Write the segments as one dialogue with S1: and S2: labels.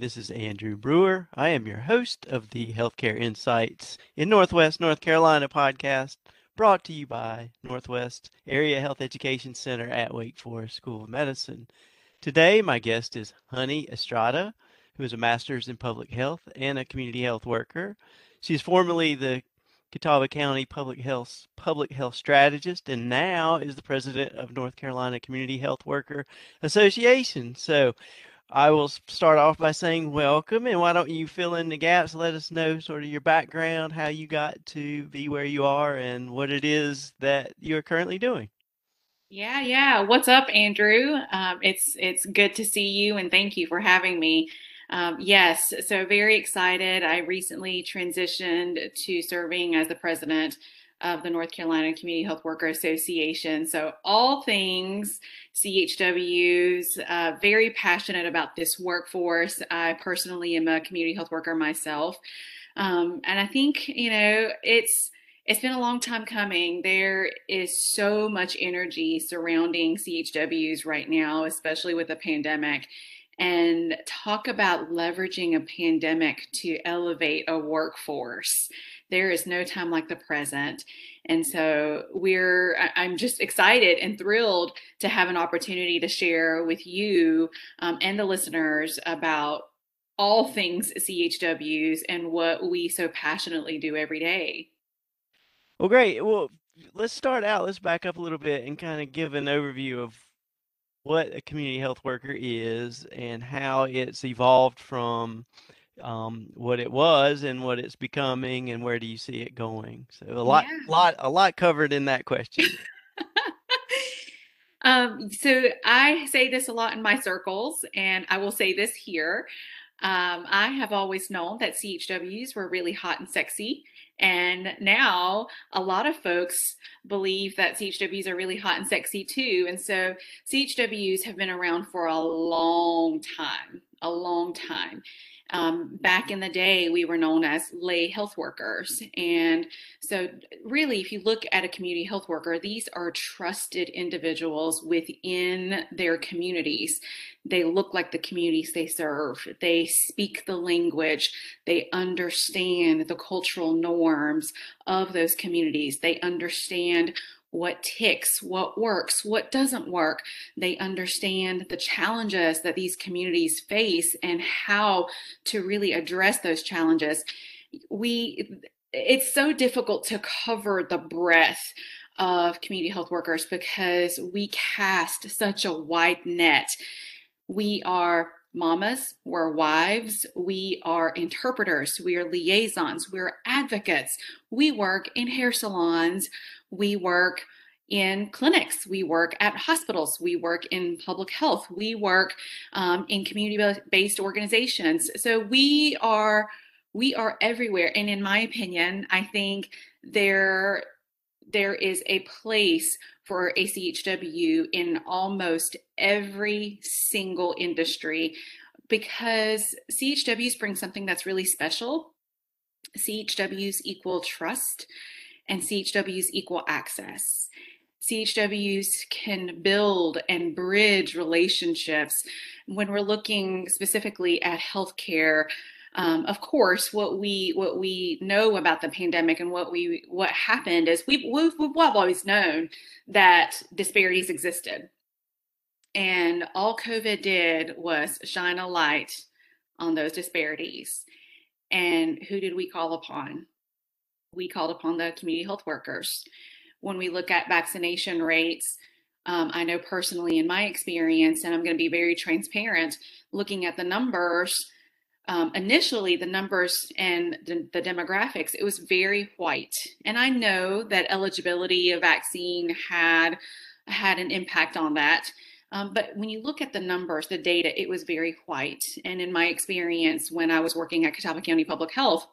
S1: This is Andrew Brewer. I am your host of the Healthcare Insights in Northwest North Carolina podcast, brought to you by Northwest Area Health Education Center at Wake Forest School of Medicine. Today, my guest is Honey Estrada, who is a master's in public health and a community health worker. She is formerly the Catawba County Public Health Public Health Strategist, and now is the president of North Carolina Community Health Worker Association. So, I will start off by saying welcome, and why don't you fill in the gaps? Let us know sort of your background, how you got to be where you are, and what it is that you're currently doing.
S2: Yeah, yeah. What's up, Andrew? Um, it's it's good to see you, and thank you for having me. Um, yes, so very excited. I recently transitioned to serving as the president of the North Carolina Community Health Worker Association. So, all things CHWs, uh, very passionate about this workforce. I personally am a community health worker myself. Um, and I think, you know, it's, it's been a long time coming. There is so much energy surrounding CHWs right now, especially with the pandemic. And talk about leveraging a pandemic to elevate a workforce there is no time like the present. And so we're, I'm just excited and thrilled to have an opportunity to share with you um, and the listeners about all things CHWs and what we so passionately do every day.
S1: Well, great. Well, let's start out. Let's back up a little bit and kind of give an overview of what a community health worker is and how it's evolved from um, what it was and what it's becoming and where do you see it going so a lot yeah. lot a lot covered in that question
S2: um, so i say this a lot in my circles and i will say this here um, i have always known that chws were really hot and sexy and now a lot of folks believe that CHWs are really hot and sexy too. And so CHWs have been around for a long time, a long time. Um, back in the day, we were known as lay health workers. And so, really, if you look at a community health worker, these are trusted individuals within their communities. They look like the communities they serve, they speak the language, they understand the cultural norms of those communities, they understand what ticks, what works, what doesn't work. They understand the challenges that these communities face and how to really address those challenges. We it's so difficult to cover the breadth of community health workers because we cast such a wide net. We are mamas, we're wives, we are interpreters, we are liaisons, we're advocates, we work in hair salons, we work in clinics, we work at hospitals, we work in public health, we work um, in community-based organizations. So we are we are everywhere. And in my opinion, I think there there is a place for ACHW in almost every single industry because CHWs bring something that's really special. CHWs equal trust and CHWs equal access. CHWs can build and bridge relationships. When we're looking specifically at healthcare, um, of course, what we what we know about the pandemic and what we what happened is we've, we've, we've always known that disparities existed, and all COVID did was shine a light on those disparities. And who did we call upon? we called upon the community health workers. When we look at vaccination rates, um, I know personally in my experience, and I'm going to be very transparent, looking at the numbers, um, initially the numbers and the, the, demographics, it was very white. And I know that eligibility of vaccine had had an impact on that. Um, but when you look at the numbers, the data, it was very white. And in my experience, when I was working at Catawba County Public Health,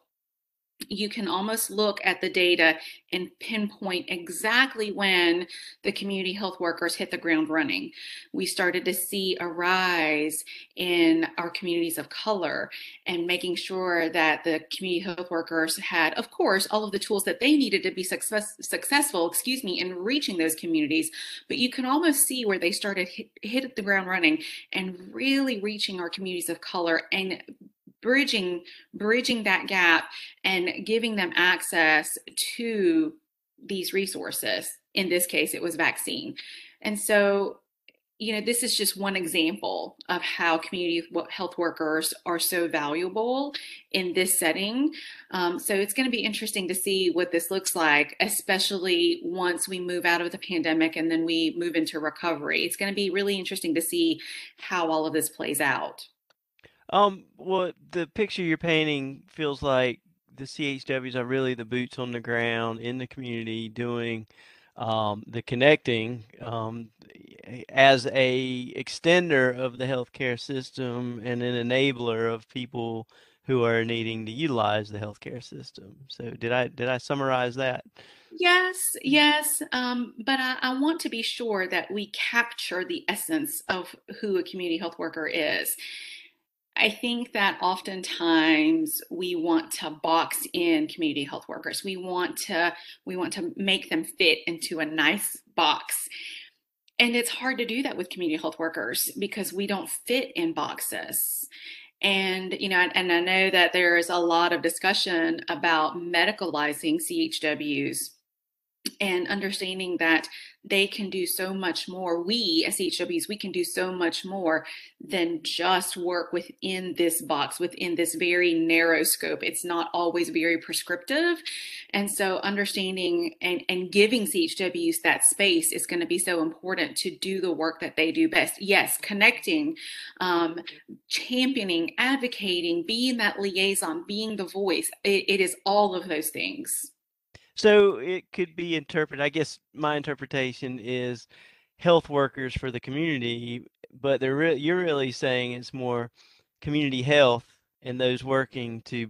S2: you can almost look at the data and pinpoint exactly when the community health workers hit the ground running. We started to see a rise in our communities of color and making sure that the community health workers had, of course, all of the tools that they needed to be success, successful, excuse me, in reaching those communities. But you can almost see where they started hit, hit the ground running and really reaching our communities of color and bridging bridging that gap and giving them access to these resources. In this case it was vaccine. And so you know this is just one example of how community health workers are so valuable in this setting. Um, so it's going to be interesting to see what this looks like especially once we move out of the pandemic and then we move into recovery. It's going to be really interesting to see how all of this plays out
S1: um, well, the picture you're painting feels like the CHWs are really the boots on the ground in the community doing um, the connecting um, as a extender of the healthcare system and an enabler of people who are needing to utilize the healthcare system. So did I did I summarize that?
S2: Yes, yes, um, but I, I want to be sure that we capture the essence of who a community health worker is. I think that oftentimes we want to box in community health workers. We want to we want to make them fit into a nice box. And it's hard to do that with community health workers because we don't fit in boxes. And you know, and I know that there's a lot of discussion about medicalizing CHWs and understanding that they can do so much more. We as CHWs, we can do so much more than just work within this box, within this very narrow scope. It's not always very prescriptive. And so understanding and, and giving CHWs that space is going to be so important to do the work that they do best. Yes, connecting, um, championing, advocating, being that liaison, being the voice. it, it is all of those things.
S1: So it could be interpreted, I guess my interpretation is health workers for the community, but they're re- you're really saying it's more community health and those working to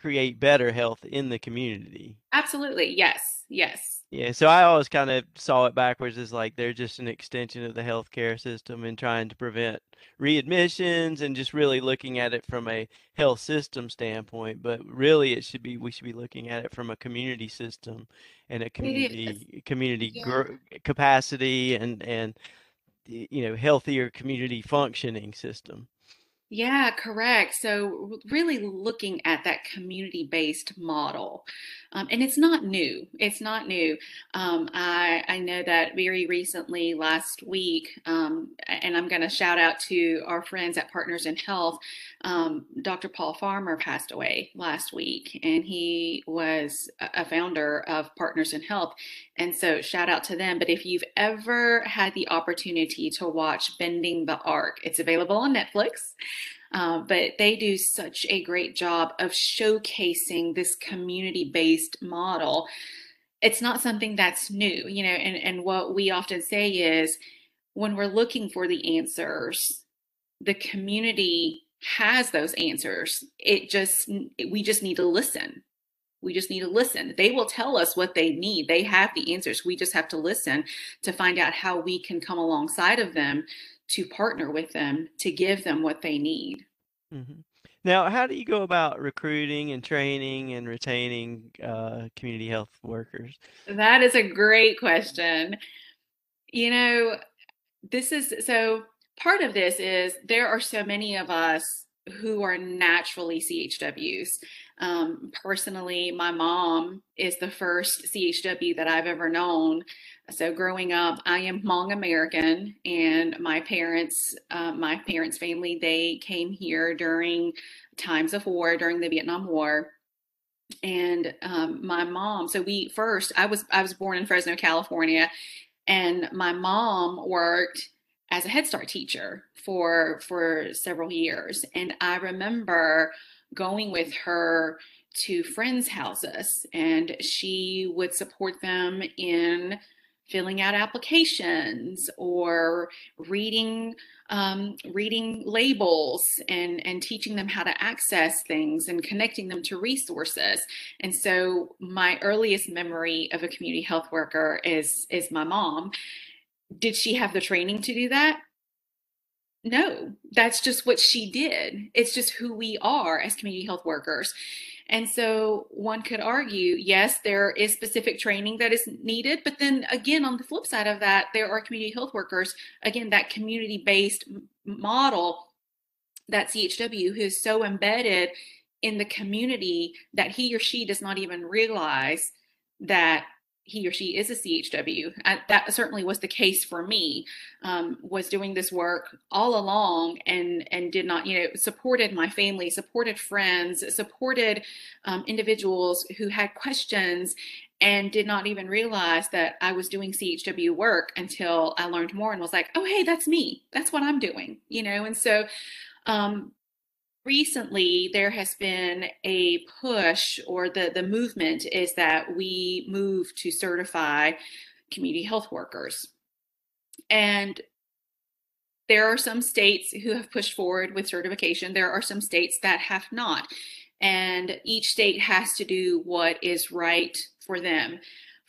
S1: create better health in the community.
S2: Absolutely. Yes. Yes.
S1: Yeah, so I always kind of saw it backwards as like they're just an extension of the healthcare system and trying to prevent readmissions and just really looking at it from a health system standpoint. But really, it should be we should be looking at it from a community system and a community community yeah. gr- capacity and and you know healthier community functioning system.
S2: Yeah, correct. So, really looking at that community based model. Um, and it's not new. It's not new. Um, I, I know that very recently, last week, um, and I'm going to shout out to our friends at Partners in Health, um, Dr. Paul Farmer passed away last week, and he was a founder of Partners in Health. And so, shout out to them. But if you've ever had the opportunity to watch Bending the Arc, it's available on Netflix. Uh, but they do such a great job of showcasing this community based model. It's not something that's new, you know, and, and what we often say is when we're looking for the answers, the community has those answers. It just, we just need to listen. We just need to listen. They will tell us what they need. They have the answers. We just have to listen to find out how we can come alongside of them to partner with them to give them what they need.
S1: Mm-hmm. Now, how do you go about recruiting and training and retaining uh, community health workers?
S2: That is a great question. You know, this is so part of this is there are so many of us who are naturally CHWs. Um, personally, my mom is the first CHW that I've ever known. So growing up, I am Hmong American, and my parents, uh, my parents' family, they came here during times of war, during the Vietnam War. And um, my mom, so we first, I was I was born in Fresno, California, and my mom worked as a Head Start teacher for for several years, and I remember going with her to friends' houses, and she would support them in filling out applications or reading um, reading labels and and teaching them how to access things and connecting them to resources. And so my earliest memory of a community health worker is is my mom did she have the training to do that? No. That's just what she did. It's just who we are as community health workers. And so one could argue, yes, there is specific training that is needed. But then again, on the flip side of that, there are community health workers, again, that community based model that CHW who is so embedded in the community that he or she does not even realize that he or she is a CHW. I, that certainly was the case for me. Um, was doing this work all along and and did not, you know, supported my family, supported friends, supported um, individuals who had questions, and did not even realize that I was doing CHW work until I learned more and was like, oh hey, that's me. That's what I'm doing, you know. And so um, recently there has been a push or the the movement is that we move to certify community health workers. And there are some states who have pushed forward with certification. There are some states that have not. And each state has to do what is right for them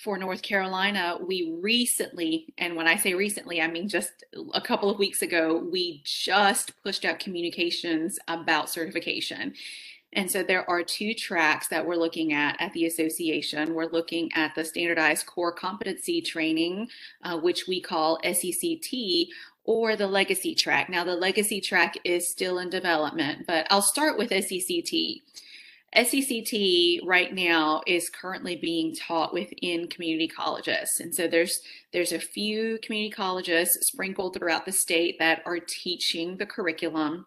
S2: for North Carolina, we recently, and when I say recently, I mean just a couple of weeks ago, we just pushed out communications about certification. And so there are two tracks that we're looking at at the association. We're looking at the standardized core competency training, uh, which we call SECT, or the legacy track. Now, the legacy track is still in development, but I'll start with SECT. SECT right now is currently being taught within community colleges. And so there's there's a few community colleges sprinkled throughout the state that are teaching the curriculum.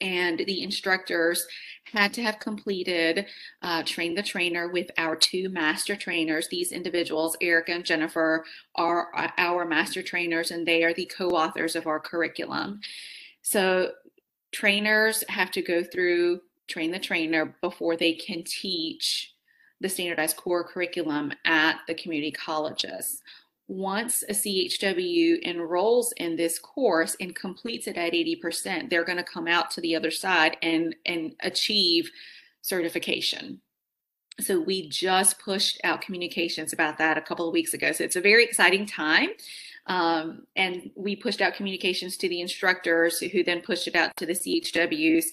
S2: And the instructors had to have completed uh, Train the Trainer with our two master trainers. These individuals, Erica and Jennifer, are our master trainers, and they are the co authors of our curriculum. So trainers have to go through train the trainer before they can teach the standardized core curriculum at the community colleges. Once a CHW enrolls in this course and completes it at 80%, they're going to come out to the other side and, and achieve certification. So we just pushed out communications about that a couple of weeks ago. So it's a very exciting time. Um, and we pushed out communications to the instructors who then pushed it out to the CHWs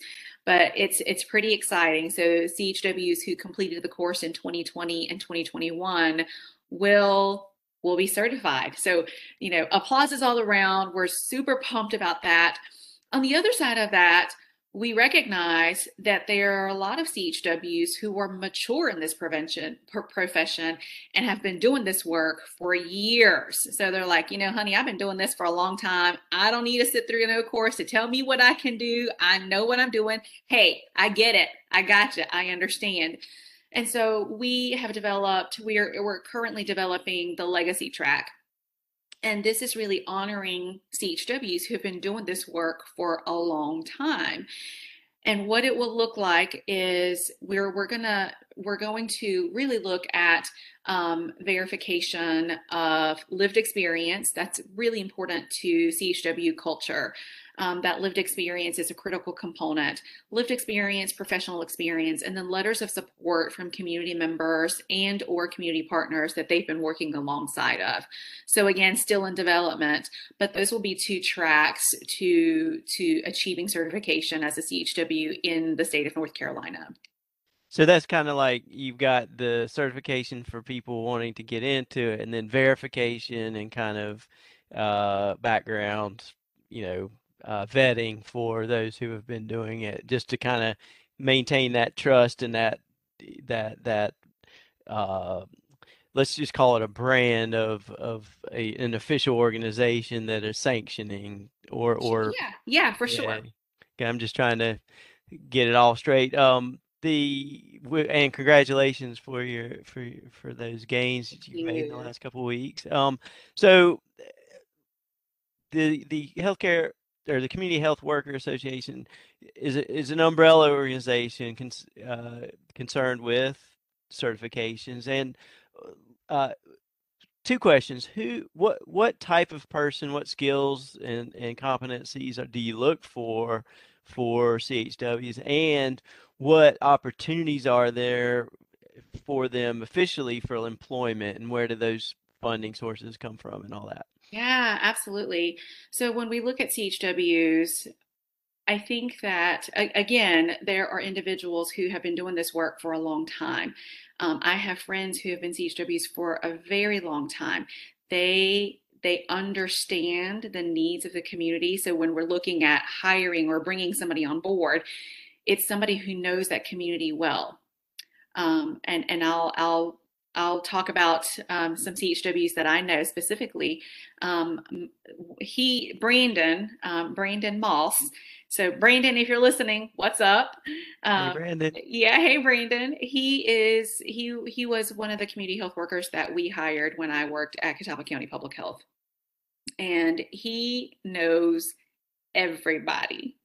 S2: but it's it's pretty exciting. So CHWs who completed the course in 2020 and 2021 will will be certified. So, you know, applause is all around. We're super pumped about that. On the other side of that, we recognize that there are a lot of CHWs who are mature in this prevention profession and have been doing this work for years. So they're like, you know, honey, I've been doing this for a long time. I don't need to sit through no course to tell me what I can do. I know what I'm doing. Hey, I get it. I got you. I understand. And so we have developed, we're, we're currently developing the legacy track and this is really honoring CHWs who have been doing this work for a long time. And what it will look like is we're we're gonna we're going to really look at um, verification of lived experience. That's really important to CHW culture um, that lived experience is a critical component. Lived experience, professional experience, and then letters of support from community members and or community partners that they've been working alongside of. So again, still in development, but those will be two tracks to to achieving certification as a CHW in the state of North Carolina.
S1: So that's kind of like you've got the certification for people wanting to get into it, and then verification and kind of uh, background, you know, uh, vetting for those who have been doing it, just to kind of maintain that trust and that that that uh, let's just call it a brand of of a, an official organization that is sanctioning or or
S2: yeah yeah for yeah. sure.
S1: Okay, I'm just trying to get it all straight. Um, the and congratulations for your for for those gains that you made in the last couple of weeks. Um, so the the healthcare or the Community Health Worker Association is is an umbrella organization con- uh, concerned with certifications and uh, two questions. Who, what, what type of person, what skills and, and competencies do you look for for CHWs, and what opportunities are there for them officially for employment, and where do those funding sources come from, and all that?
S2: Yeah, absolutely. So when we look at CHWs, I think that, again, there are individuals who have been doing this work for a long time. Um, I have friends who have been CHWs for a very long time. They they understand the needs of the community. So when we're looking at hiring or bringing somebody on board, it's somebody who knows that community well. Um, and and I'll I'll I'll talk about um, some CHWs that I know specifically. Um, he, Brandon, um, Brandon Moss. So, Brandon, if you're listening, what's up?
S1: hey, um, Brandon.
S2: Yeah, hey, Brandon. He is he he was one of the community health workers that we hired when I worked at Catawba County Public Health, and he knows everybody.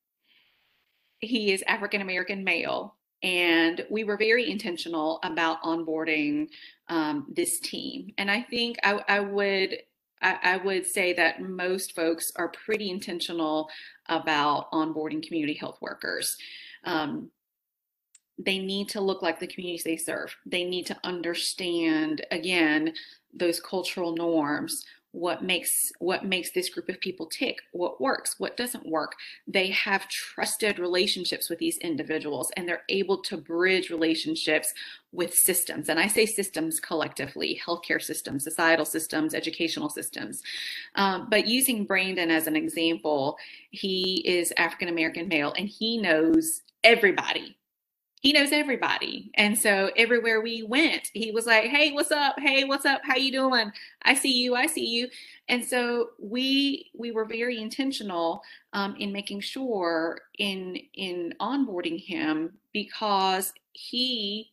S2: He is African American male and we were very intentional about onboarding um, this team. And I think I, I would I, would say that most folks are pretty intentional about onboarding community health workers. Um, they need to look like the communities they serve. They need to understand again those cultural norms what makes what makes this group of people tick what works what doesn't work. They have trusted relationships with these individuals and they're able to bridge relationships with systems. And i say systems collectively healthcare systems societal systems educational systems. Um, but using brandon as an example he is african american male and he knows everybody he knows everybody. And so everywhere we went he was like hey what's up? Hey what's up? How you doing? I see you i see you. And so we we were very intentional um, in making sure in in onboarding him because he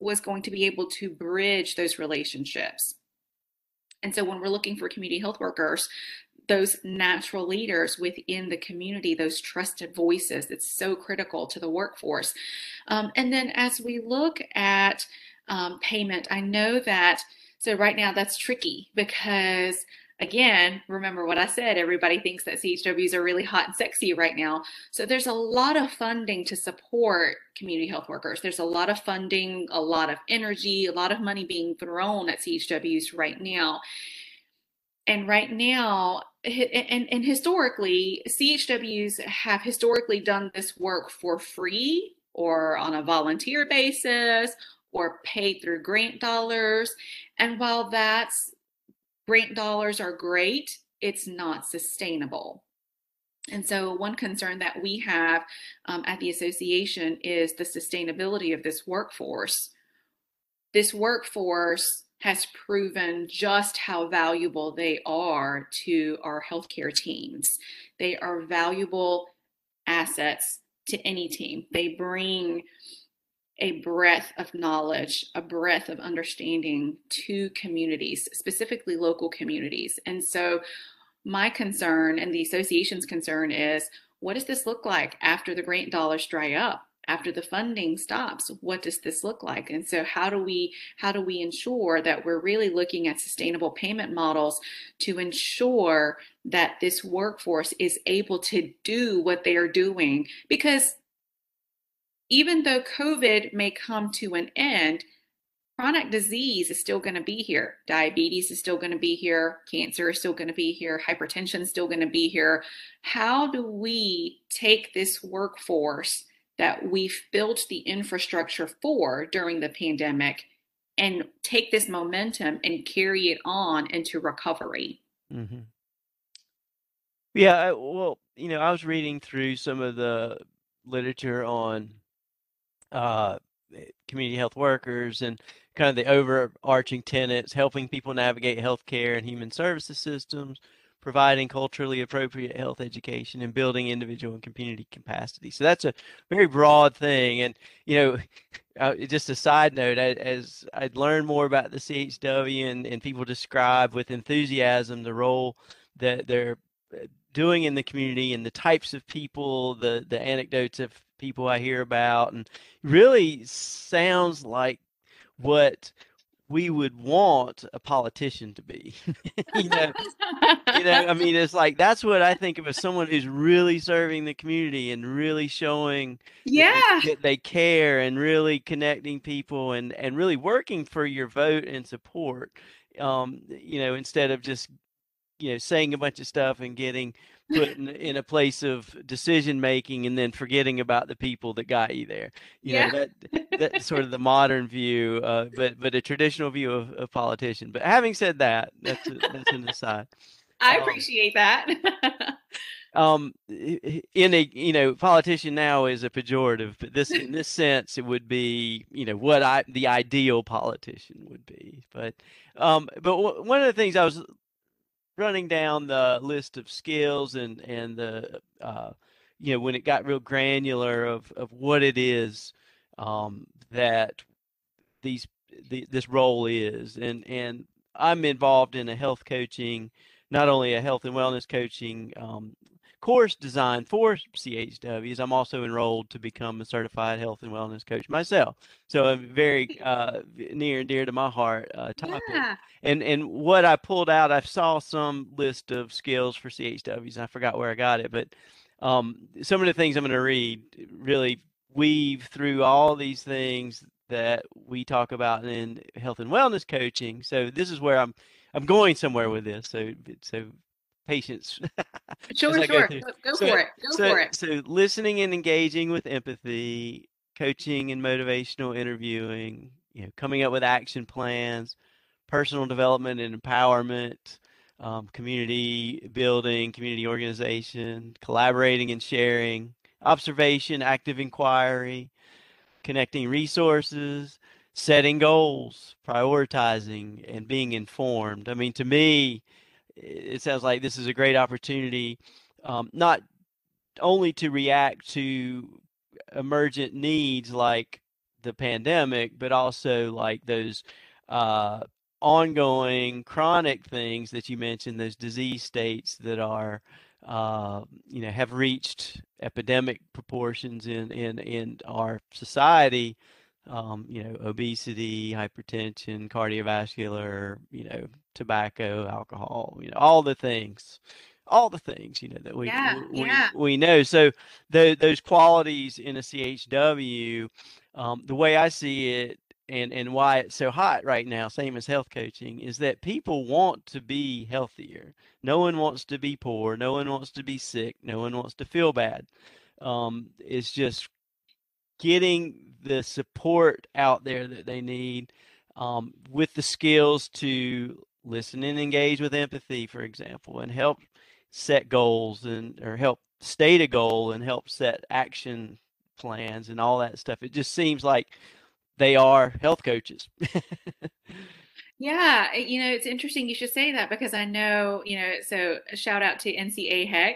S2: was going to be able to bridge those relationships. And so when we're looking for community health workers those natural leaders within the community, those trusted voices. It's so critical to the workforce. Um, and then as we look at um, payment, I know that, so right now that's tricky because again, remember what I said, everybody thinks that CHWs are really hot and sexy right now. So there's a lot of funding to support community health workers. There's a lot of funding, a lot of energy, a lot of money being thrown at CHWs right now. And right now, and, and historically, CHWs have historically done this work for free or on a volunteer basis or paid through grant dollars. And while that's grant dollars are great, it's not sustainable. And so, one concern that we have um, at the association is the sustainability of this workforce. This workforce has proven just how valuable they are to our healthcare teams. They are valuable assets to any team. They bring a breadth of knowledge, a breadth of understanding to communities, specifically local communities. And so, my concern and the association's concern is what does this look like after the grant dollars dry up? After the funding stops what does this look like? And so how do we how do we ensure that we're really looking at sustainable payment models to ensure that this workforce is able to do what they are doing? Because even though covid may come to an end chronic disease is still going to be here. Diabetes is still going to be here. Cancer is still going to be here. Hypertension is still going to be here. How do we take this workforce that we've built the infrastructure for during the pandemic and take this momentum and carry it on into recovery.
S1: Mm-hmm. Yeah, well, you know, I was reading through some of the literature on uh, community health workers and kind of the overarching tenets, helping people navigate healthcare and human services systems, providing culturally appropriate health education and building individual and community capacity. So that's a very broad thing. And, you know, uh, just a side note, as I'd learned more about the CHW and, and people describe with enthusiasm the role that they're uh, doing in the community and the types of people, the, the anecdotes of people I hear about, and really sounds like what we would want a politician to be. you know, you know, I mean, it's like that's what I think of as someone who's really serving the community and really showing
S2: yeah
S1: that they, that they care and really connecting people and and really working for your vote and support. Um, you know, instead of just you know saying a bunch of stuff and getting put in, in a place of decision making and then forgetting about the people that got you there. You
S2: yeah.
S1: know, that that's sort of the modern view, uh, but but a traditional view of a politician. But having said that, that's a, that's an aside.
S2: I um, appreciate that.
S1: um, in a you know, politician now is a pejorative, but this in this sense, it would be you know what I the ideal politician would be. But um, but w- one of the things I was running down the list of skills and and the uh, you know when it got real granular of of what it is um, that these the, this role is and and I'm involved in a health coaching not only a health and wellness coaching um, course designed for CHWs. I'm also enrolled to become a certified health and wellness coach myself. So I'm very uh, near and dear to my heart uh, topic. Yeah. And and what I pulled out, I saw some list of skills for CHWs. I forgot where I got it, but um, some of the things I'm going to read really weave through all these things that we talk about in health and wellness coaching. So this is where I'm I'm going somewhere with this. So so patience.
S2: sure, sure. Go, go so, for it. Go
S1: so,
S2: for it.
S1: So listening and engaging with empathy, coaching and motivational interviewing, you know, coming up with action plans, personal development and empowerment, um, community building, community organization, collaborating and sharing, observation, active inquiry, connecting resources, setting goals, prioritizing, and being informed. I mean, to me, it sounds like this is a great opportunity, um, not only to react to emergent needs like the pandemic, but also like those uh, ongoing chronic things that you mentioned, those disease states that are, uh, you know, have reached epidemic proportions in in in our society um, you know, obesity, hypertension, cardiovascular, you know, tobacco, alcohol, you know, all the things, all the things, you know, that we
S2: yeah,
S1: we,
S2: yeah.
S1: we know. So the, those qualities in a CHW, um, the way I see it, and and why it's so hot right now, same as health coaching, is that people want to be healthier. No one wants to be poor. No one wants to be sick. No one wants to feel bad. Um, it's just getting the support out there that they need um, with the skills to listen and engage with empathy, for example, and help set goals and or help state a goal and help set action plans and all that stuff. It just seems like they are health coaches.
S2: yeah, you know, it's interesting you should say that because I know, you know, so shout out to NCAHEC,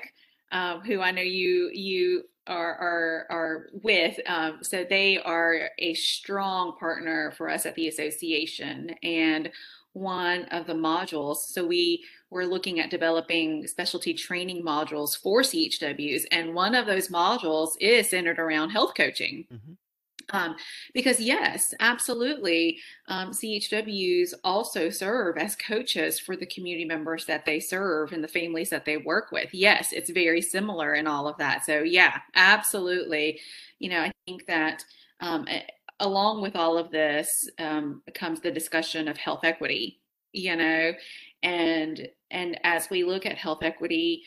S2: um, who I know you you are are, are with. Um, so they are a strong partner for us at the association and one of the modules. So we were looking at developing specialty training modules for CHWs, and one of those modules is centered around health coaching. Mm-hmm. Um, because yes, absolutely, um, CHWs also serve as coaches for the community members that they serve and the families that they work with. Yes, it's very similar in all of that. So yeah, absolutely. You know, I think that um, along with all of this um, comes the discussion of health equity. You know, and and as we look at health equity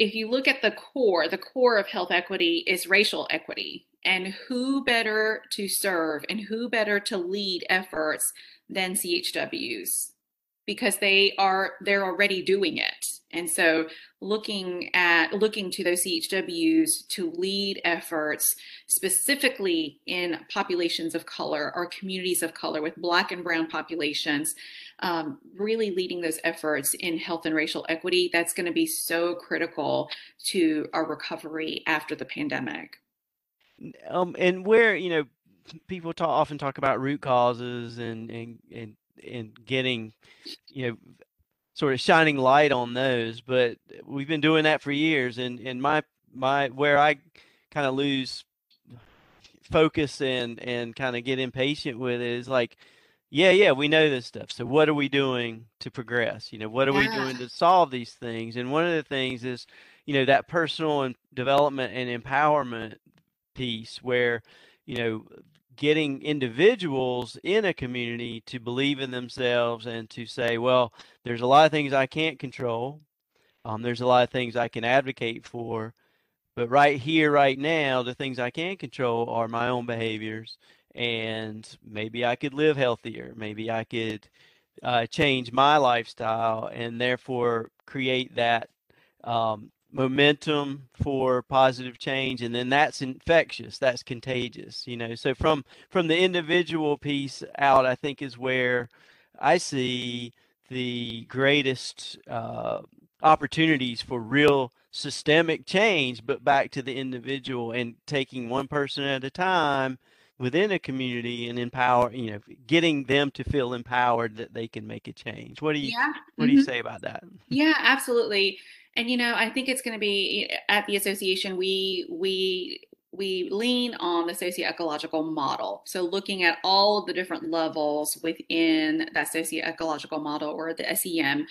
S2: if you look at the core, the core of health equity is racial equity. And who better to serve and who better to lead efforts than CHWs? Because they are they're already doing it. And so looking at looking to those CHWs to lead efforts specifically in populations of color or communities of color with black and brown populations, um, really leading those efforts in health and racial equity, that's going to be so critical to our recovery after the pandemic.
S1: Um, and where, you know, people talk, often talk about root causes and, and, and, and getting, you know, sort of shining light on those. But we've been doing that for years, and and my my where I kind of lose focus and and kind of get impatient with it is like yeah, yeah, we know this stuff. So what are we doing to progress? You know, what are we doing to solve these things? And one of the things is, you know, that personal and development and empowerment piece where, you know, getting individuals in a community to believe in themselves and to say, well, there's a lot of things I can't control. Um, there's a lot of things I can advocate for, but right here, right now, the things I can control are my own behaviors and maybe I could live healthier. Maybe I could uh, change my lifestyle and therefore create that um, momentum for positive change. And then that's infectious. That's contagious. You know. So from from the individual piece out, I think is where I see the greatest uh, opportunities for real systemic change, but back to the individual and taking one person at a time within a community and empower, you know, getting them to feel empowered that they can make a change. What do you
S2: Yeah.
S1: what do you
S2: hmm
S1: say about that?
S2: Yeah, absolutely. And you know, I think it's going to be at the association we we we lean on the socio-ecological model. So looking at all of the different levels within that socio-ecological model or the SEM,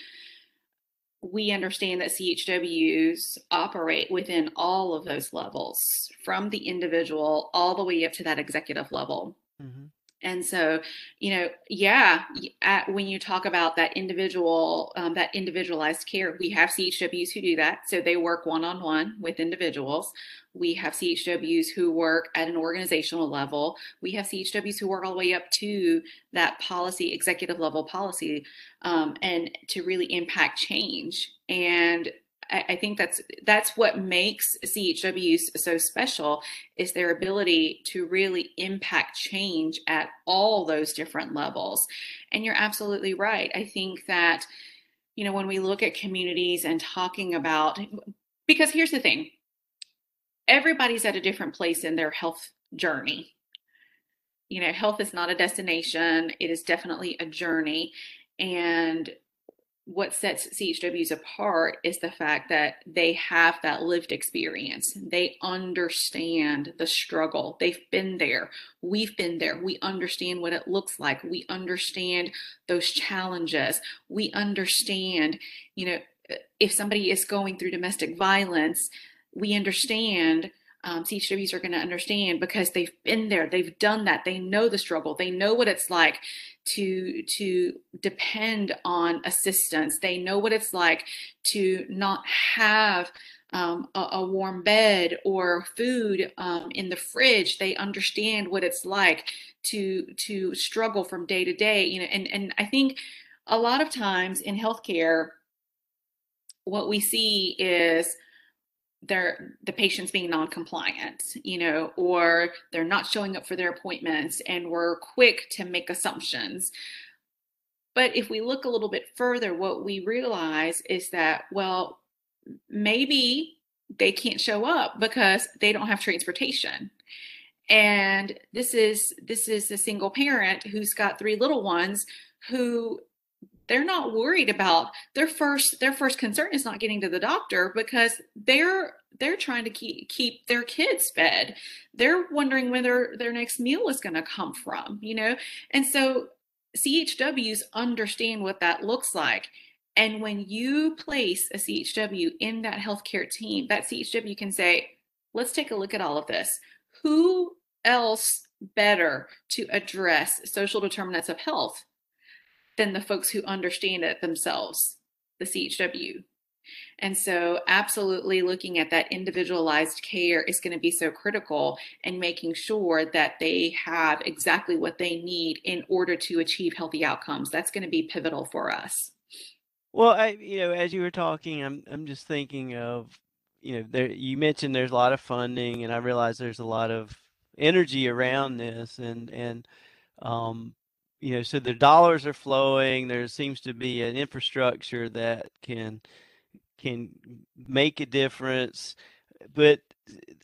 S2: we understand that CHWs operate within all of those levels, from the individual all the way up to that executive level.
S1: hmm
S2: And so, you know, yeah, at, when you talk about that individual, um, that individualized care, we have CHWs who do that. So they work one on one with individuals. We have CHWs who work at an organizational level. We have CHWs who work all the way up to that policy, executive level policy, um, and to really impact change. And I, I think that's that's what makes CHWs so special is their ability to really impact change at all those different levels. And you're absolutely right. I think that you know when we look at communities and talking about because here's the thing everybody's at a different place in their health journey you know health is not a destination it is definitely a journey and what sets CHWs apart is the fact that they have that lived experience. They understand the struggle. They've been there. We've been there. We understand what it looks like. We understand those challenges. We understand, you know, if somebody is going through domestic violence, we understand um, CHWs are going to understand because they've been there, they've done that, they know the struggle, they know what it's like to to depend on assistance. They know what it's like to not have um, a, a, warm bed or food um, in the fridge. They understand what it's like to to struggle from day to day. You know, and and I think a lot of times in healthcare, what we see is they're the patients being non-compliant you know or they're not showing up for their appointments and we're quick to make assumptions. But if we look a little bit further what we realize is that well maybe they can't show up because they don't have transportation. And this is this is a single parent who's got three little ones who they're not worried about their first their first concern is not getting to the doctor because they're they're trying to keep keep their kids fed. They're wondering where their, their next meal is going to come from you know? And so chws understand what that looks like. And when you place a chw in that healthcare team that chw can say let's take a look at all of this. Who else better to address social determinants of health than the folks who understand it themselves, the CHW. And so, absolutely looking at that individualized care is going to be so critical and making sure that they have exactly what they need in order to achieve healthy outcomes. That's going to be pivotal for us.
S1: Well, I, you know, as you were talking, I'm, I'm just thinking of, you know, there, you mentioned there's a lot of funding and I realize there's a lot of energy around this and, and, um, you know, so the dollars are flowing. There seems to be an infrastructure that can can make a difference, but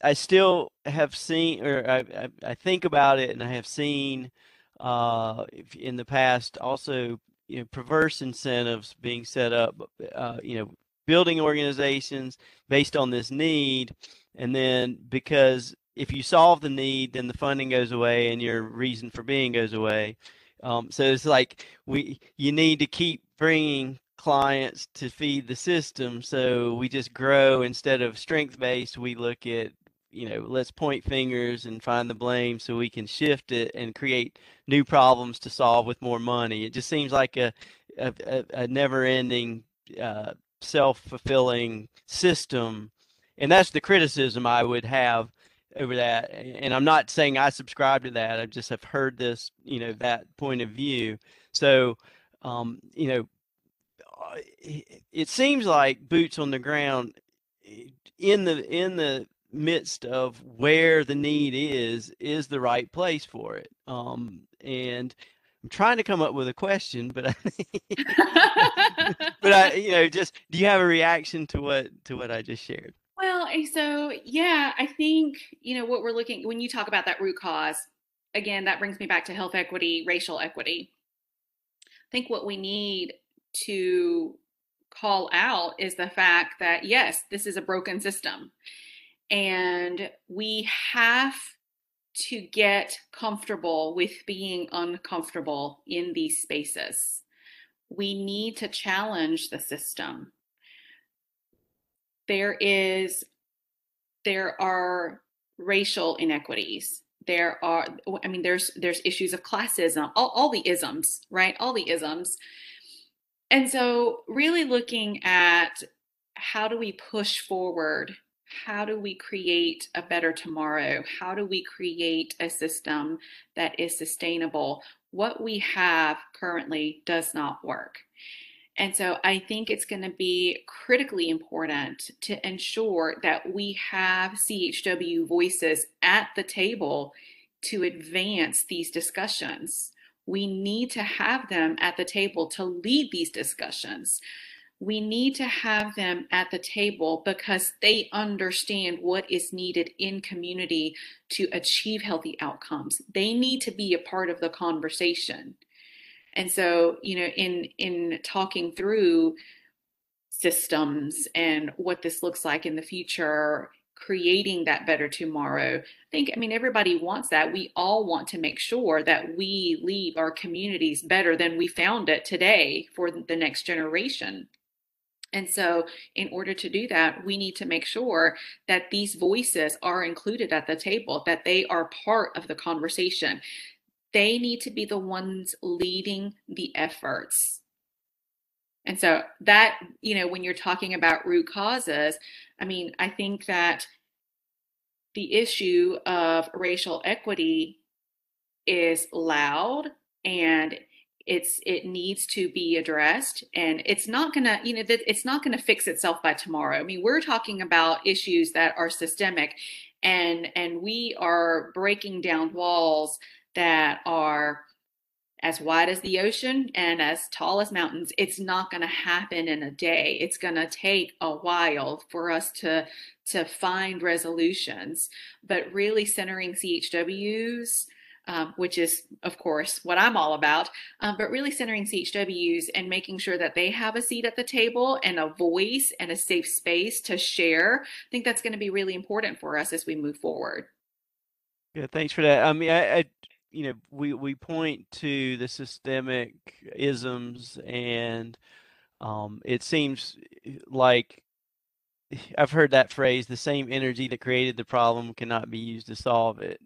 S1: I still have seen, or I, I, I think about it, and I have seen uh, in the past also, you know, perverse incentives being set up. Uh, you know, building organizations based on this need, and then because if you solve the need, then the funding goes away and your reason for being goes away Um, so it's like we you need to keep bringing clients to feed the system. So we just grow instead of strength based. We look at you know let's point fingers and find the blame so we can shift it and create new problems to solve with more money. It just seems like a a, a never ending uh, self fulfilling system, and that's the criticism I would have over that. And I'm not saying I subscribe to that. I just have heard this, you know, that point of view. So, um, you know, uh, it seems like boots on the ground in the in the midst of where the need is is the right place for it. Um, and I'm trying to come up with a question, but I, but I, you know, just do you have a reaction to what to what I just shared?
S2: Well, so yeah, I think, you know, what we're looking when you talk about that root cause, again, that brings me back to health equity, racial equity. I think what we need to call out is the fact that yes, this is a broken system. And we have to get comfortable with being uncomfortable in these spaces. We need to challenge the system there is there are racial inequities. There are i mean there's there's issues of classism all, all the isms right? All the isms. And so really looking at how do we push forward? How do we create a better tomorrow? How do we create a system that is sustainable? What we have currently does not work and so I think it's going to be critically important to ensure that we have CHW voices at the table to advance these discussions. We need to have them at the table to lead these discussions. We need to have them at the table because they understand what is needed in community to achieve healthy outcomes. They need to be a part of the conversation. And so, you know, in in talking through systems and what this looks like in the future, creating that better tomorrow. I think, I mean, everybody wants that. We all want to make sure that we leave our communities better than we found it today for the next generation. And so, in order to do that, we need to make sure that these voices are included at the table, that they are part of the conversation they need to be the ones leading the efforts. And so that, you know, when you're talking about root causes, I mean, I think that the issue of racial equity is loud and it's it needs to be addressed and it's not going to you know that it's not going to fix itself by tomorrow i mean we're talking about issues that are systemic and and we are breaking down walls that are as wide as the ocean and as tall as mountains. It's not going to happen in a day. It's going to take a while for us to to find resolutions. But really centering CHWs, um, which is of course what I'm all about, um, but really centering CHWs and making sure that they have a seat at the table and a voice and a safe space to share. I think that's going to be really important for us as we move forward.
S1: Yeah, thanks for that. I mean, I, I you know we we point to the systemic isms and um, it seems eh, like I've heard that phrase the same energy that created the problem cannot be used to solve it.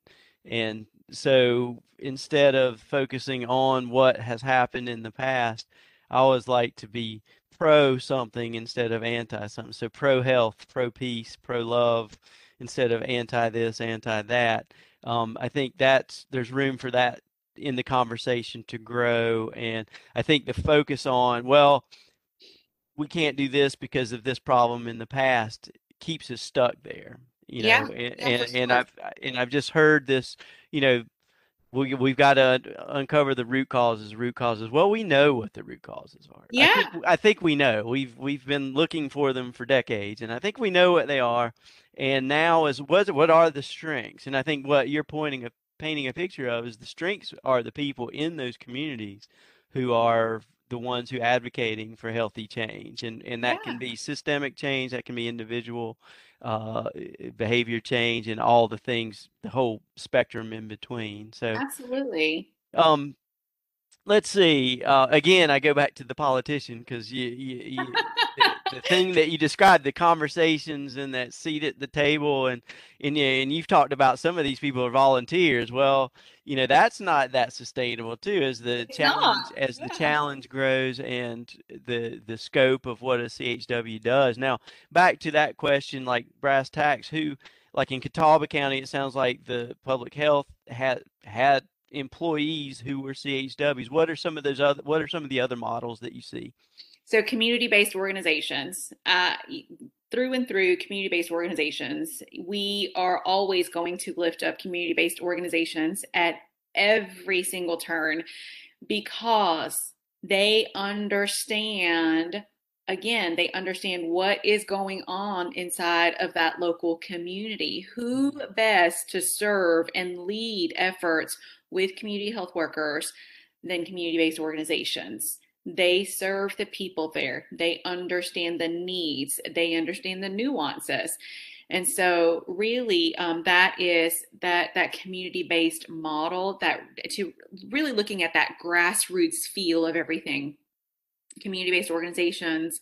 S1: And so instead of focusing on what has happened in the past I always like to be pro something instead of anti something so pro health pro peace pro love instead of anti this anti that um, I think that's there's room for that in the conversation to grow, and I think the focus on well, we can't do this because of this problem in the past keeps us stuck there. You know,
S2: yeah,
S1: and, yeah, and, and I've and I've just heard this. You know, we we've got to uncover the root causes. Root causes. Well, we know what the root causes are.
S2: Yeah,
S1: I think, I think we know. We've we've been looking for them for decades, and I think we know what they are. And now is what what are the strengths? And I think what you're pointing a painting a picture of is the strengths are the people in those communities who are the ones who are advocating for healthy change and and that yeah. can be systemic change that can be individual uh, behavior change and all the things the whole spectrum in between so
S2: absolutely
S1: um let's see. Uh, again, I go back to the politician because you, you, you the, thing that you described, the conversations and that seat at the table, and and and you've talked about some of these people are volunteers. Well, you know that's not that sustainable too. As the
S2: It's
S1: challenge,
S2: not.
S1: as the challenge grows, and the the scope of what a CHW does. Now, back to that question, like brass tacks, who like in Catawba County, it sounds like the public health had had employees who were CHWs. What are some of those other what are some of the other models that you see?
S2: So, community based organizations, uh, through and through community based organizations, we are always going to lift up community based organizations at every single turn because they understand. Again, they understand what is going on inside of that local community. Who best to serve and lead efforts with community health workers than community based organizations? They serve the people there. They understand the needs. They understand the nuances. And so, really, um, that is that that community-based model that to really looking at that grassroots feel of everything. Community-based organizations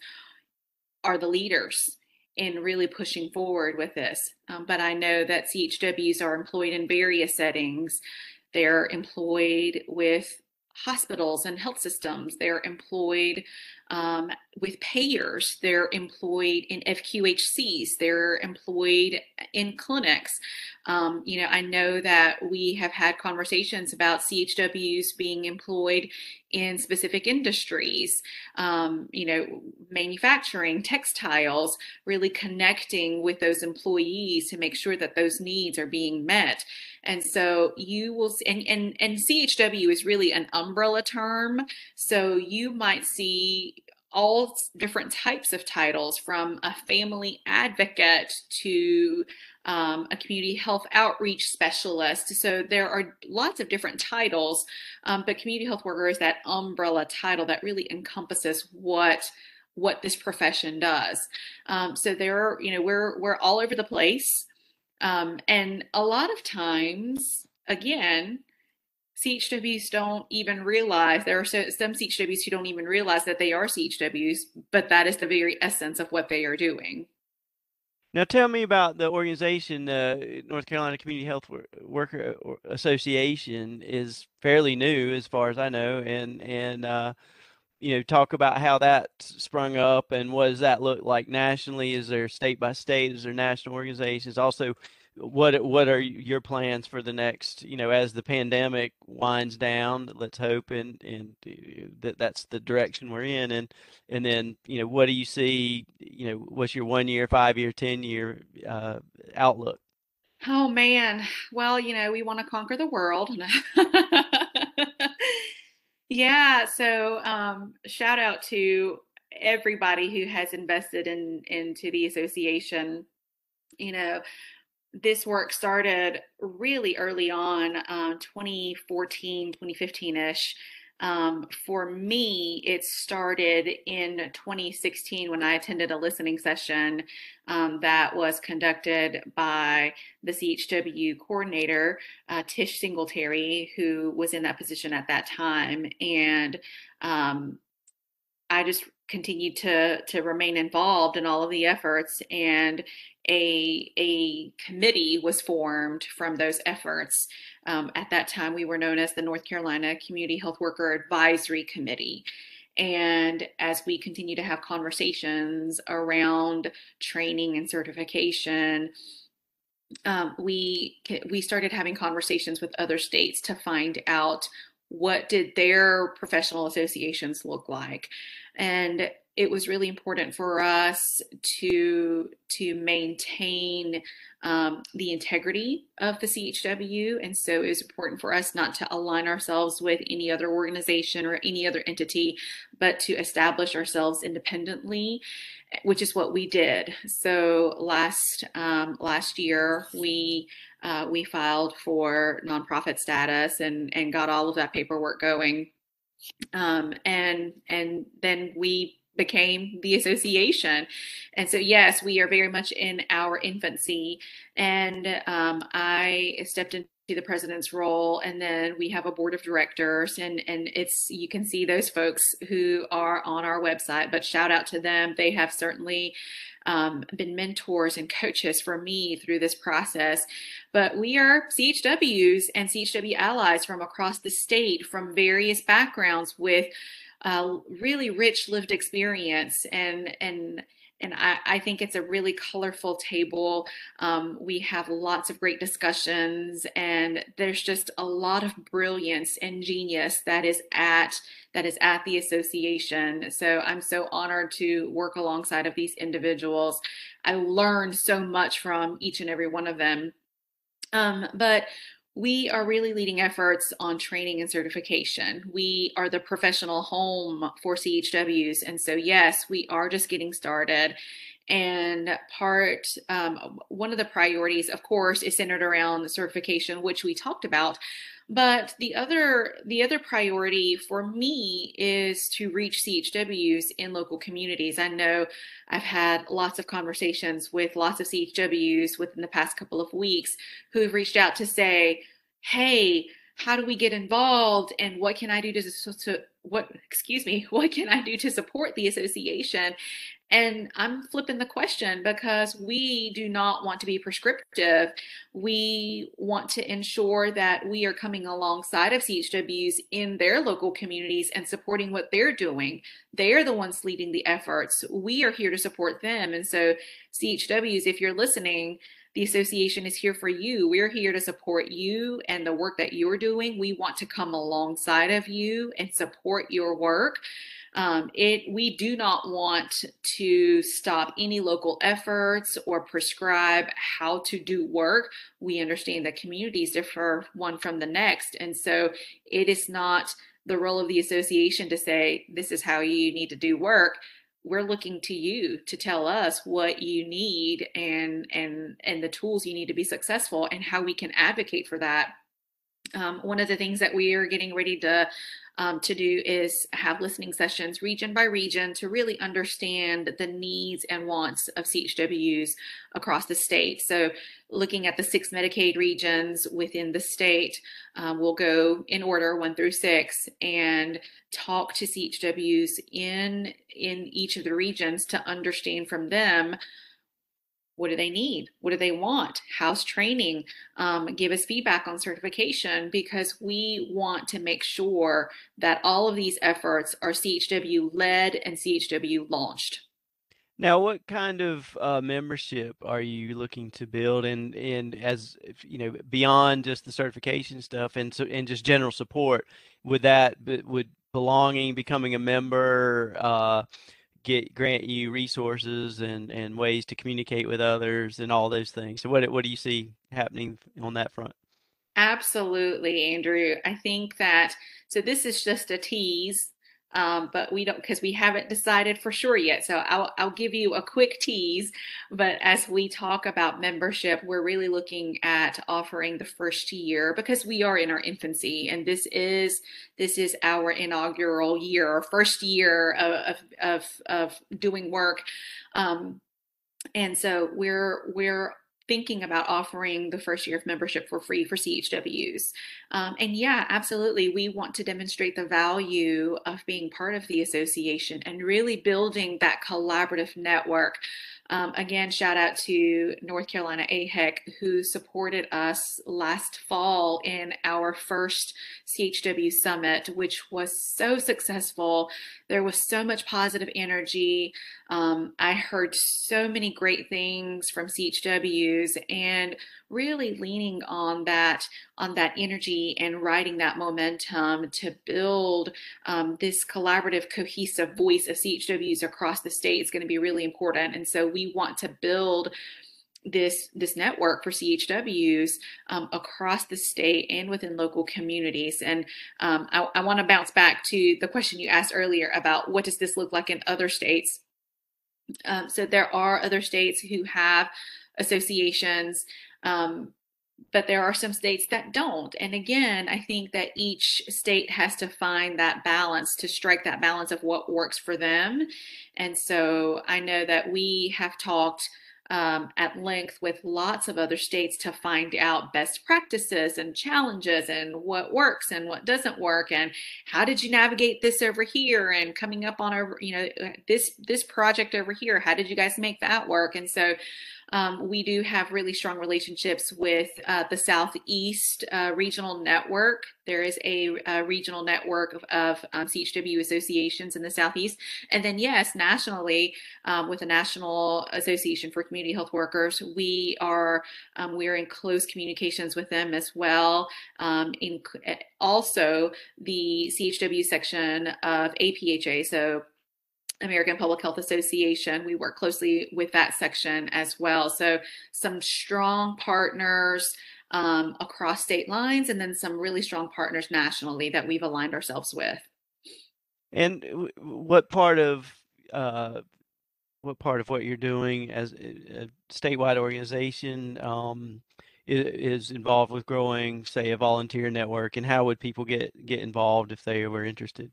S2: are the leaders in really pushing forward with this. Um, but I know that CHWs are employed in various settings. They're employed with hospitals and health systems. They're employed um, with payers. They're employed in FQHCs. They're employed in clinics. Um, you know, I know that we have had conversations about CHWs being employed in specific industries, um, you know, manufacturing, textiles, really connecting with those employees to make sure that those needs are being met. And so you will, and, and, and CHW is really an umbrella term. So you might see all different types of titles from a family advocate to um, a community health outreach specialist. So there are lots of different titles, um, but community health worker is that umbrella title that really encompasses what what this profession does. Um, so there are, you know, we're we're all over the place, um, and a lot of times, again, CHWs don't even realize there are so, some CHWs who don't even realize that they are CHWs, but that is the very essence of what they are doing.
S1: Now, tell me about the organization. Uh, North Carolina Community Health Worker Association is fairly new, as far as I know, and and uh, you know, talk about how that sprung up and what does that look like nationally? Is there state by state? Is there national organizations? Also, what what are your plans for the next you know as the pandemic winds down let's hope and and that that's the direction we're in. And and then you know what do you see you know what's your one year five year ten year uh, outlook?
S2: Oh man. Well you know we want to conquer the world. Yeah so um shout out to everybody who has invested in into the association. You know this work started really early on, uh, 2014, 2015 ish. Um, for me, it started in 2016 when I attended a listening session um, that was conducted by the CHW coordinator, uh, Tish Singletary, who was in that position at that time. And um, I just continued to to remain involved in all of the efforts and a a committee was formed from those efforts. Um, at that time we were known as the north carolina community health worker advisory committee. And as we continue to have conversations around training and certification um, we we started having conversations with other states to find out what did their professional associations look like and it was really important for us to to maintain um, the integrity of the CHW, and so it was important for us not to align ourselves with any other organization or any other entity, but to establish ourselves independently, which is what we did. So last um, last year we uh, we filed for nonprofit status and and got all of that paperwork going um, and and then we became the association. And so yes we are very much in our infancy. And um, i stepped into to the president's role and then we have a board of directors and and it's you can see those folks who are on our website but shout out to them. They have certainly um, been mentors and coaches for me through this process. But we are chws and chw allies from across the state from various backgrounds with uh, really rich lived experience and and and I, I, think it's a really colorful table. Um, we have lots of great discussions, and there's just a lot of brilliance and genius that is at that is at the association. So I'm so honored to work alongside of these individuals. I learned so much from each and every one of them. Um, but we are really leading efforts on training and certification. We are the professional home for CHWs. And so, yes, we are just getting started. And part, um, one of the priorities, of course, is centered around certification, which we talked about. But the other, the other priority for me is to reach CHWs in local communities. I know I've had lots of conversations with lots of CHWs within the past couple of weeks who have reached out to say, hey, how do we get involved and what can I do to, to what excuse me, what can I do to support the association? And I'm flipping the question because we do not want to be prescriptive. We want to ensure that we are coming alongside of CHWs in their local communities and supporting what they're doing. They're the ones leading the efforts. We are here to support them. And so, CHWs, if you're listening, the association is here for you. We're here to support you and the work that you're doing. We want to come alongside of you and support your work. Um, it we do not want to stop any local efforts or prescribe how to do work. We understand that communities differ one from the next, and so it is not the role of the association to say this is how you need to do work we're looking to you to tell us what you need and and and the tools you need to be successful and how we can advocate for that. Um, one of the things that we are getting ready to um, to do is have listening sessions region by region to really understand the needs and wants of CHWs across the state. So, looking at the six Medicaid regions within the state, um, we'll go in order one through six and talk to CHWs in in each of the regions to understand from them what do they need? What do they want? How's training? Um, give us feedback on certification because we want to make sure that all of these efforts are CHW led and CHW launched.
S1: Now, what kind of uh, membership are you looking to build, and and as you know, beyond just the certification stuff, and so and just general support? Would that would belonging, becoming a member, uh, get grant you resources and and ways to communicate with others and all those things. So what what do you see happening on that front?
S2: Absolutely, Andrew. I think that so this is just a tease um, but we don't because we haven't decided for sure yet. So I'll I'll give you a quick tease. But as we talk about membership, we're really looking at offering the first year because we are in our infancy, and this is this is our inaugural year, our first year of of of, doing work. Um, and so we're we're thinking about offering the first year of membership for free for CHWs. Um, and yeah, absolutely. We want to demonstrate the value of being part of the association and really building that collaborative network um, again, shout out to North Carolina AHEC who supported us last fall in our first CHW summit, which was so successful. There was so much positive energy. Um, I heard so many great things from CHWs and really leaning on that on that energy and riding that momentum to build um, this collaborative cohesive voice of chws across the state is going to be really important and so we want to build this this network for CHWs um, across the state and within local communities. And um, I, I want to bounce back to the question you asked earlier about what does this look like in other states. Um, so there are other states who have associations um, but there are some states that don't. And again, I think that each state has to find that balance to strike that balance of what works for them. And so I know that we have talked um, at length with lots of other states to find out best practices and challenges and what works and what doesn't work and how did you navigate this over here and coming up on a you know this this project over here how did you guys make that work? And so um, we do have really strong relationships with uh, the Southeast uh, Regional Network. There is a, a regional network of, of um, CHW associations in the Southeast. And then, yes, nationally, um, with the National Association for Community Health Workers, we are um, we are in close communications with them as well. Um, in also the CHW section of APHA, so American Public Health Association. We work closely with that section as well. So, some strong partners um, across state lines, and then some really strong partners nationally that we've aligned ourselves with.
S1: And what part of uh, what part of what you're doing as a statewide organization um, is involved with growing, say, a volunteer network, and how would people get get involved if they were interested?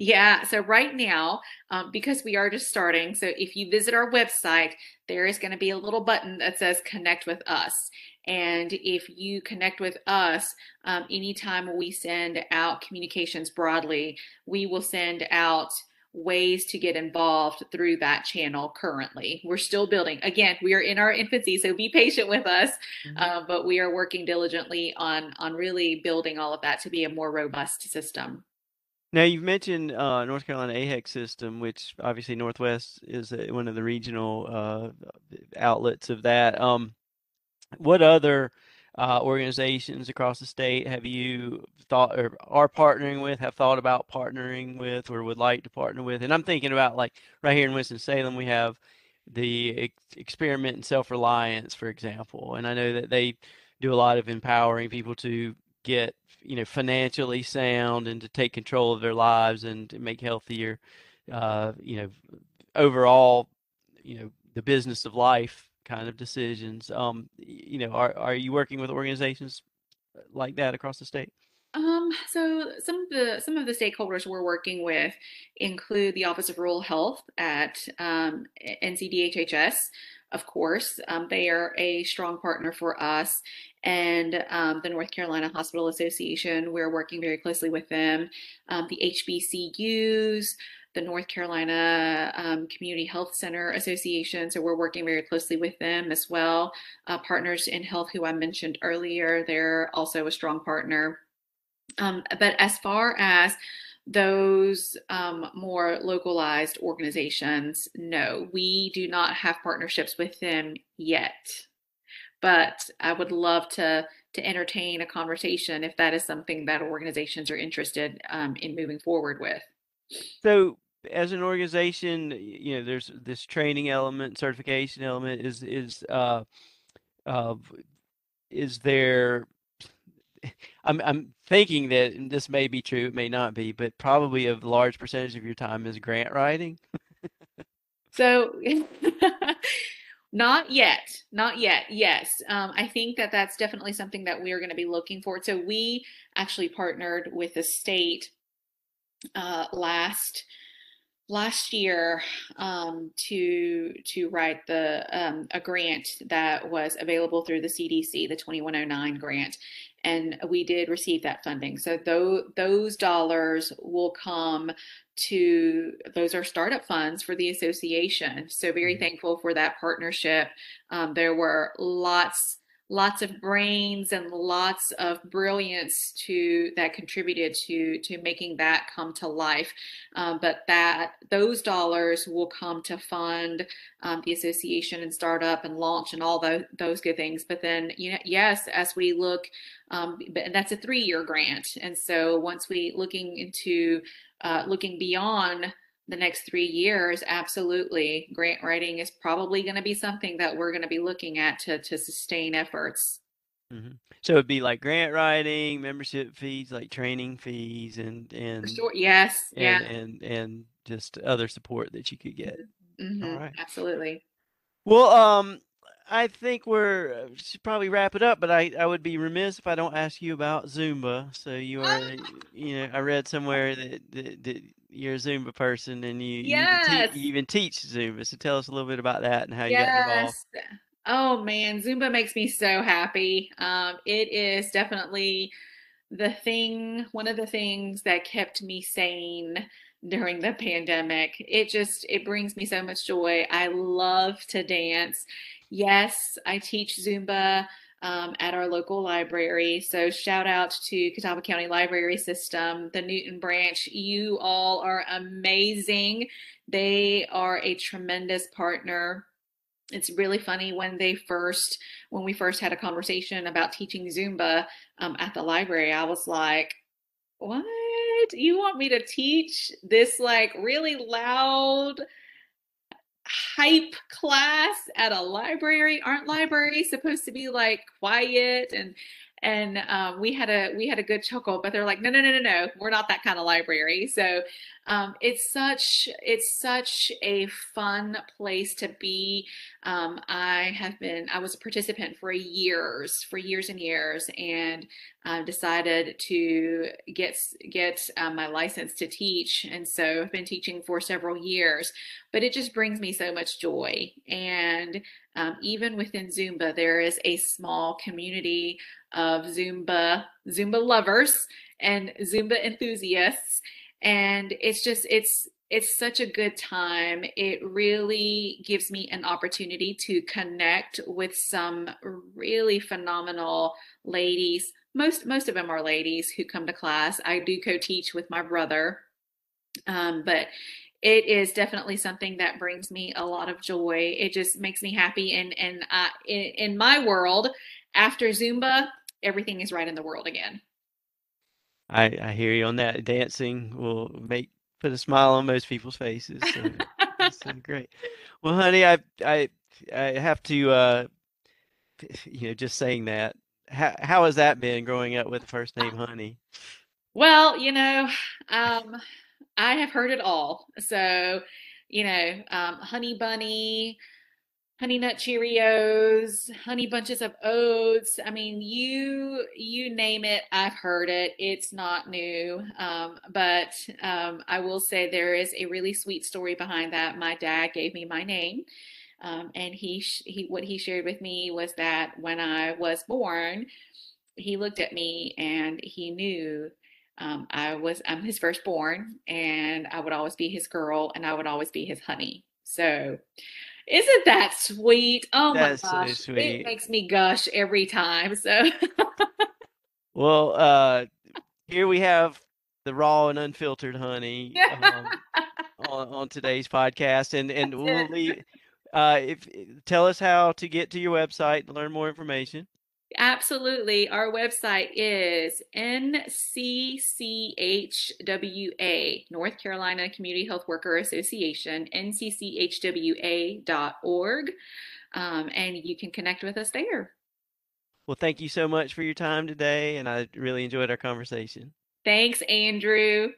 S2: Yeah, so right now, um, because we are just starting, so if you visit our website, there is going to be a little button that says connect with us. And if you connect with us, um, anytime we send out communications broadly, we will send out ways to get involved through that channel currently. We're still building. Again, we are in our infancy, so be patient with us. Mm-hmm. Uh, but we are working diligently on on really building all of that to be a more robust system.
S1: Now you've mentioned uh, North Carolina AHEC system, which obviously Northwest is a, one of the regional uh, outlets of that. Um, what other uh, organizations across the state have you thought or are partnering with, have thought about partnering with, or would like to partner with? And I'm thinking about like right here in Winston Salem, we have the ex- experiment in self reliance, for example, and I know that they do a lot of empowering people to get you know financially sound and to take control of their lives and to make healthier uh, you know overall you know the business of life kind of decisions um you know are are you working with organizations like that across the state
S2: um, so some of the some of the stakeholders we're working with include the Office of Rural Health at um, NCDHHS, of course. Um, they are a strong partner for us. And um, the North Carolina Hospital Association, we're working very closely with them. Um, the HBCUs, the North Carolina um, Community Health Center Association, so we're working very closely with them as well. Uh, Partners in Health, who I mentioned earlier, they're also a strong partner. Um, but as far as those um, more localized organizations, no, we do not have partnerships with them yet. But I would love to to entertain a conversation if that is something that organizations are interested um, in moving forward with.
S1: So, as an organization, you know, there's this training element, certification element. Is is uh, uh, is there I'm I'm thinking that this may be true, it may not be, but probably a large percentage of your time is grant writing.
S2: so not yet, not yet. Yes, um, I think that that's definitely something that we are going to be looking for. So we actually partnered with the state uh, last last year um, to to write the um, a grant that was available through the CDC, the 2109 grant, and we did receive that funding. So th- those dollars will come to those are startup funds for the association. So very mm-hmm. thankful for that partnership. Um, there were lots lots of brains and lots of brilliance to that contributed to to making that come to life um, but that those dollars will come to fund um, the association and startup and launch and all those, those good things but then you know yes as we look um, but that's a three-year grant and so once we looking into uh, looking beyond the next three years, absolutely, grant writing is probably going to be something that we're going to be looking at to to sustain efforts.
S1: Mm-hmm. So it'd be like grant writing, membership fees, like training fees, and and
S2: sure. yes,
S1: and,
S2: yeah,
S1: and and just other support that you could get.
S2: Mm-hmm. All right, absolutely.
S1: Well, um, I think we're uh, should probably wrap it up, but I, I would be remiss if I don't ask you about Zumba. So you are, you know, I read somewhere that, that, that you're a Zumba person and you,
S2: yes.
S1: you, even, te- you even teach Zumba. So tell us a little bit about that and how you yes. got involved.
S2: Oh man, Zumba makes me so happy. Um, it is definitely the thing, one of the things that kept me sane during the pandemic. It just it brings me so much joy. I love to dance. Yes, I teach Zumba um, at our local library. So shout out to Catawba County Library System, the Newton branch. You all are amazing. They are a tremendous partner it's really funny when they first when we first had a conversation about teaching zumba um, at the library i was like what? You want me to teach this like really loud hype class at a library? Aren't libraries supposed to be like quiet? And and um, we had a we had a good chuckle but they're like no no no no no. We're not that kind of library. So um, it's such it's such a fun place to be um, i have been i was a participant for years for years and years and uh, decided to get get uh, my license to teach and so i've been teaching for several years but it just brings me so much joy and um, even within zumba there is a small community of Zumba, Zumba lovers and Zumba enthusiasts. And it's just, it's, it's such a good time. It really gives me an opportunity to connect with some really phenomenal ladies. Most most of them are ladies who come to class. I do co-teach with my brother, um, but it is definitely something that brings me a lot of joy. It just makes me happy. And and uh, in, in my world, after Zumba, everything is right in the world again.
S1: I, I hear you on that. Dancing will make put a smile on most people's faces. So, so great. Well, honey, I I I have to uh, you know just saying that. How how has that been growing up with the first name Honey?
S2: Well, you know, um, I have heard it all. So, you know, um, Honey Bunny, honey nut cheerios honey bunches of oats. I mean you you name it i've heard it. It's not new. Um, but um, i will say there is a really sweet story behind that. My dad gave me my name um, and he he what he shared with me was that when i was born he looked at me and he knew um, I was I'm his firstborn, and I would always be his girl, and I would always be his honey. So isn't that sweet? Oh That's my gosh. So it makes me gush every time. So
S1: Well, uh here we have the raw and unfiltered honey um, on, on today's podcast and and we'll leave uh if tell us how to get to your website and learn more information.
S2: Absolutely. Our website is NCCHWA, North Carolina Community Health Worker Association, nccHWA.org. Um, and you can connect with us there.
S1: Well, thank you so much for your time today, and I really enjoyed our conversation.
S2: Thanks, Andrew.